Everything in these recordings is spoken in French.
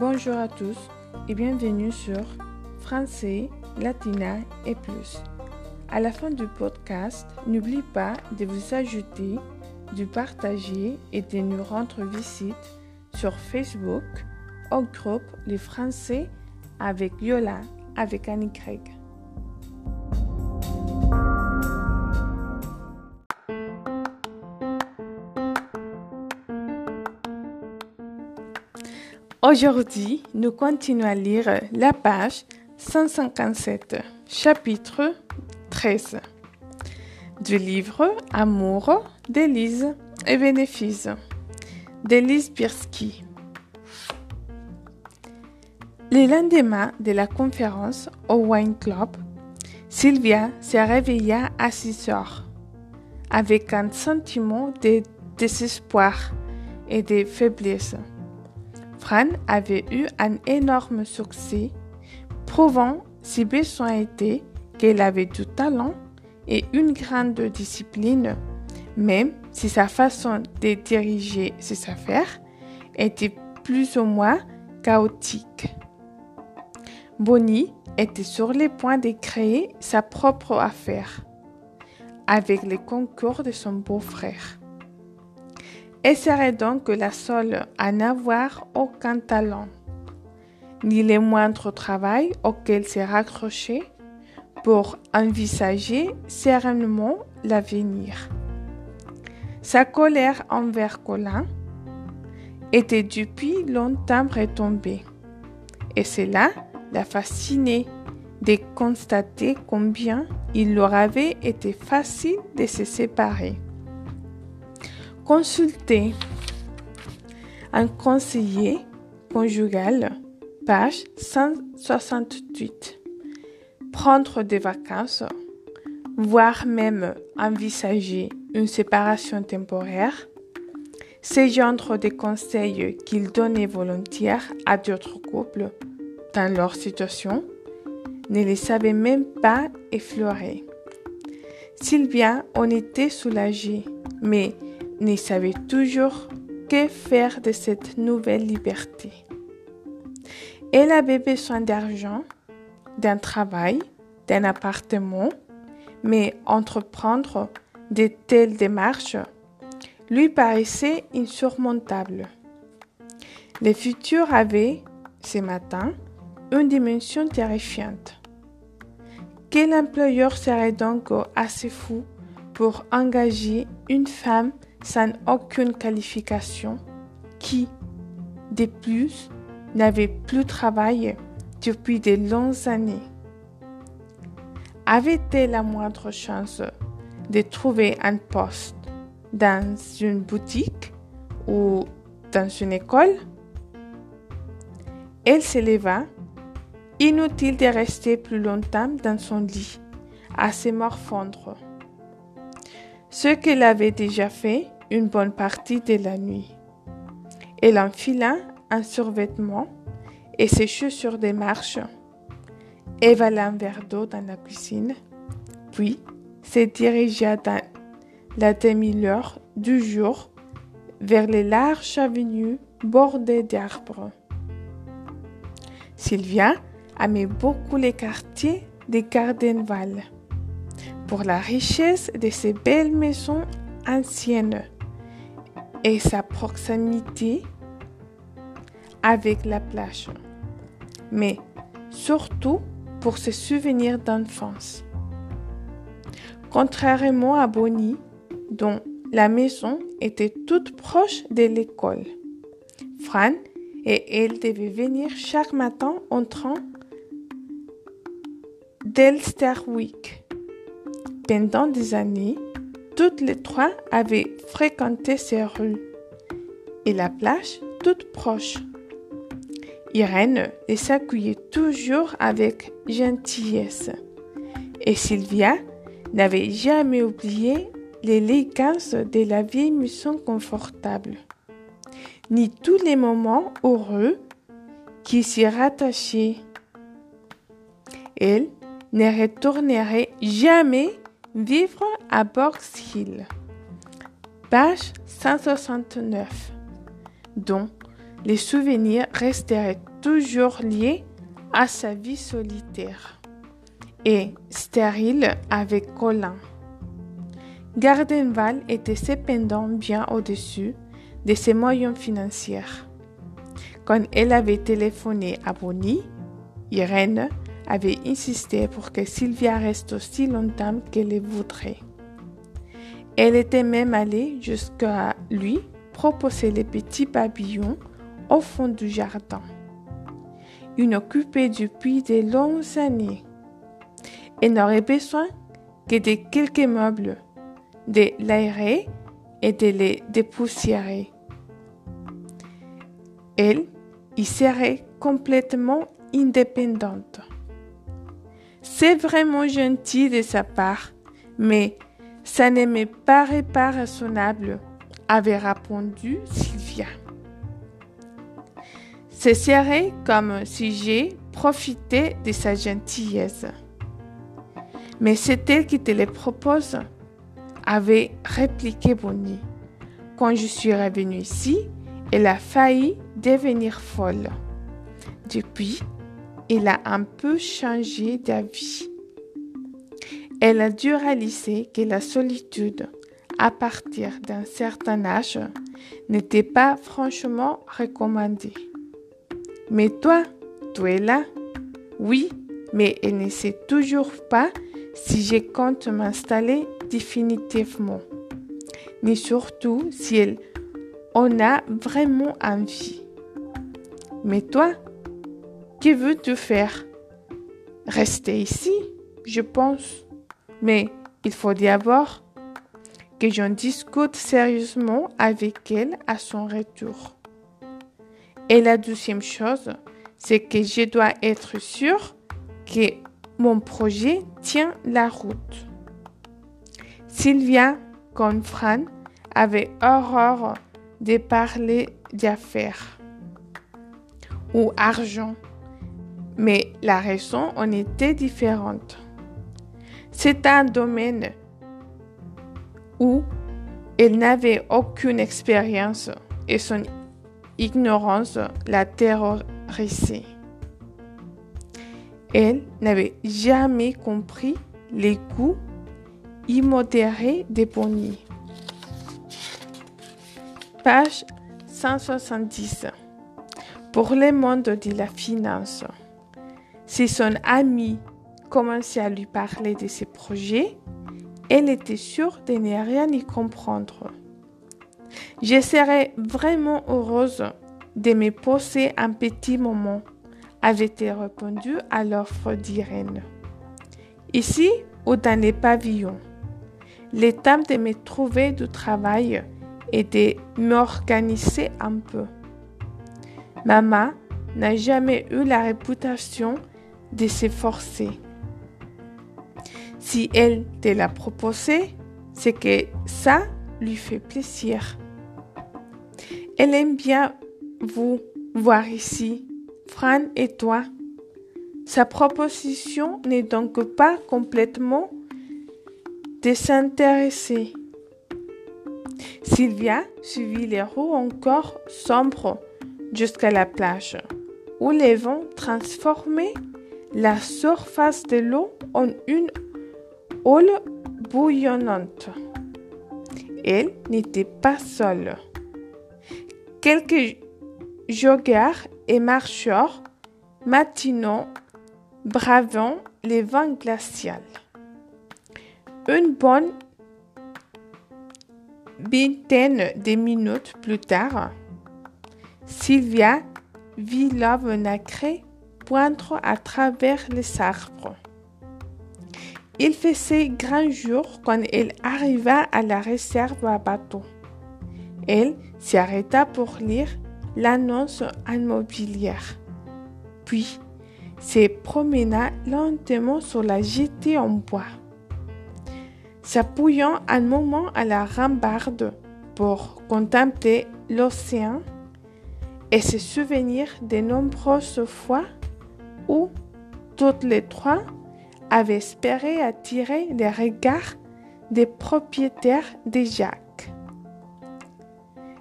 Bonjour à tous et bienvenue sur Français, Latina et plus. À la fin du podcast, n'oublie pas de vous ajouter, de partager et de nous rendre visite sur Facebook au groupe Les Français avec Yola avec Annie Craig. Aujourd'hui, nous continuons à lire la page 157, chapitre 13 du livre Amour d'Élise et bénéfices d'Élise Birsky. Le lendemain de la conférence au Wine Club, Sylvia se réveilla à 6 heures avec un sentiment de désespoir et de faiblesse. Fran avait eu un énorme succès, prouvant, si besoin était, qu'elle avait du talent et une grande discipline, même si sa façon de diriger ses affaires était plus ou moins chaotique. Bonnie était sur le point de créer sa propre affaire avec le concours de son beau-frère. Serait donc la seule à n'avoir aucun talent, ni le moindre travail auquel se raccrocher pour envisager sereinement l'avenir. Sa colère envers Colin était depuis longtemps retombée, et cela la fascinait de constater combien il leur avait été facile de se séparer. Consultez un conseiller conjugal, page 168. Prendre des vacances, voire même envisager une séparation temporaire, ces genres de conseils qu'il donnait volontiers à d'autres couples dans leur situation ne les savait même pas effleurer. Sylvia en était soulagée, mais ne savait toujours que faire de cette nouvelle liberté. Elle avait besoin d'argent, d'un travail, d'un appartement, mais entreprendre de telles démarches lui paraissait insurmontable. Le futur avait, ce matin, une dimension terrifiante. Quel employeur serait donc assez fou pour engager une femme sans aucune qualification, qui, de plus, n'avait plus travaillé depuis de longues années. Avait-elle la moindre chance de trouver un poste dans une boutique ou dans une école? Elle s'éleva, inutile de rester plus longtemps dans son lit, à se morfondre ce qu'elle avait déjà fait une bonne partie de la nuit. Elle enfila un survêtement et ses chaussures de marche, évala un verre d'eau dans la piscine, puis se dirigea dans la demi-heure du jour vers les larges avenues bordées d'arbres. Sylvia aimait beaucoup les quartiers de Gardenval pour la richesse de ces belles maisons anciennes et sa proximité avec la plage, mais surtout pour ses souvenirs d'enfance. Contrairement à Bonnie, dont la maison était toute proche de l'école, Fran et elle devaient venir chaque matin en train d'Elsterwick pendant des années, toutes les trois avaient fréquenté ces rues et la plage toute proche. Irène les accueillait toujours avec gentillesse et Sylvia n'avait jamais oublié l'élégance de la vieille maison confortable, ni tous les moments heureux qui s'y rattachaient. Elle ne retournerait jamais Vivre à Box Hill. Page 169. Dont les souvenirs resteraient toujours lié à sa vie solitaire et stérile avec Colin. Gardenval était cependant bien au-dessus de ses moyens financiers. Quand elle avait téléphoné à Bonnie, Irène avait insisté pour que Sylvia reste aussi longtemps qu'elle le voudrait. Elle était même allée jusqu'à lui proposer les petits pavillons au fond du jardin, inoccupés depuis de longues années. Elle n'aurait besoin que de quelques meubles, de l'aérer et de les dépoussiérer. Elle y serait complètement indépendante. C'est vraiment gentil de sa part, mais ça ne me paraît pas raisonnable, avait répondu Sylvia. Ce serait comme si j'ai profité de sa gentillesse. Mais c'est elle qui te le propose, avait répliqué Bonnie. Quand je suis revenue ici, elle a failli devenir folle. Depuis, elle a un peu changé d'avis. Elle a dû réaliser que la solitude, à partir d'un certain âge, n'était pas franchement recommandée. Mais toi, tu es là Oui, mais elle ne sait toujours pas si je compte m'installer définitivement, ni surtout si elle en a vraiment envie. Mais toi, que veux-tu faire Rester ici, je pense. Mais il faut d'abord que j'en discute sérieusement avec elle à son retour. Et la deuxième chose, c'est que je dois être sûre que mon projet tient la route. Sylvia, comme Fran, avait horreur de parler d'affaires ou argent, mais la raison en était différente. C'est un domaine où elle n'avait aucune expérience et son ignorance la terrorisait. Elle n'avait jamais compris les goûts immodérés des bonnies. Page 170. Pour le monde de la finance, si son ami commençait à lui parler de ses projets, elle était sûre de ne rien y comprendre. Je serais vraiment heureuse de me poser un petit moment avait-elle répondu à l'offre d'Irène. Ici ou dans les pavillons, le temps de me trouver du travail et de m'organiser un peu. Maman n'a jamais eu la réputation de s'efforcer. Si elle te l'a proposé, c'est que ça lui fait plaisir. Elle aime bien vous voir ici Fran et toi. Sa proposition n'est donc pas complètement désintéressée. Sylvia suivit les roues encore sombres jusqu'à la plage, où les vents transformaient la surface de l'eau en une houle bouillonnante. Elle n'était pas seule. Quelques joggers et marcheurs matinaux bravant les vents glaciaux. Une bonne vingtaine de minutes plus tard, Sylvia vit l'ave nacré à travers les arbres. Il faisait grand jour quand elle arriva à la réserve à bateau. Elle s'arrêta pour lire l'annonce immobilière. Puis, se promena lentement sur la jetée en bois. S'appuyant un moment à la rambarde pour contempler l'océan et se souvenir des nombreuses fois où toutes les trois avaient espéré attirer les regards des propriétaires des Jacques.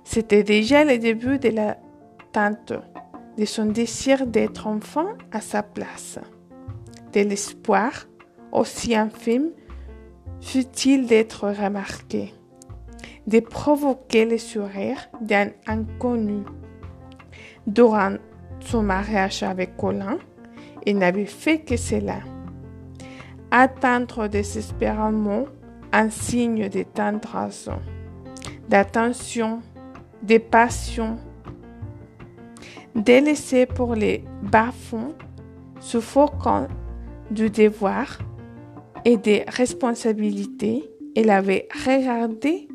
C'était déjà le début de la tente de son désir d'être enfant à sa place, de l'espoir, aussi infime fut-il d'être remarqué, de provoquer le sourire d'un inconnu. Durant son mariage avec Colin, il n'avait fait que cela. Attendre désespérément un signe de tendresse, d'attention, de passion, délaissé pour les bas-fonds, suffocant du devoir et des responsabilités, elle avait regardé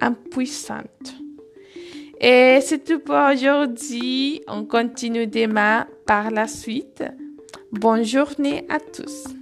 impuissante. Et c'est tout pour aujourd'hui. On continue demain par la suite. Bonne journée à tous.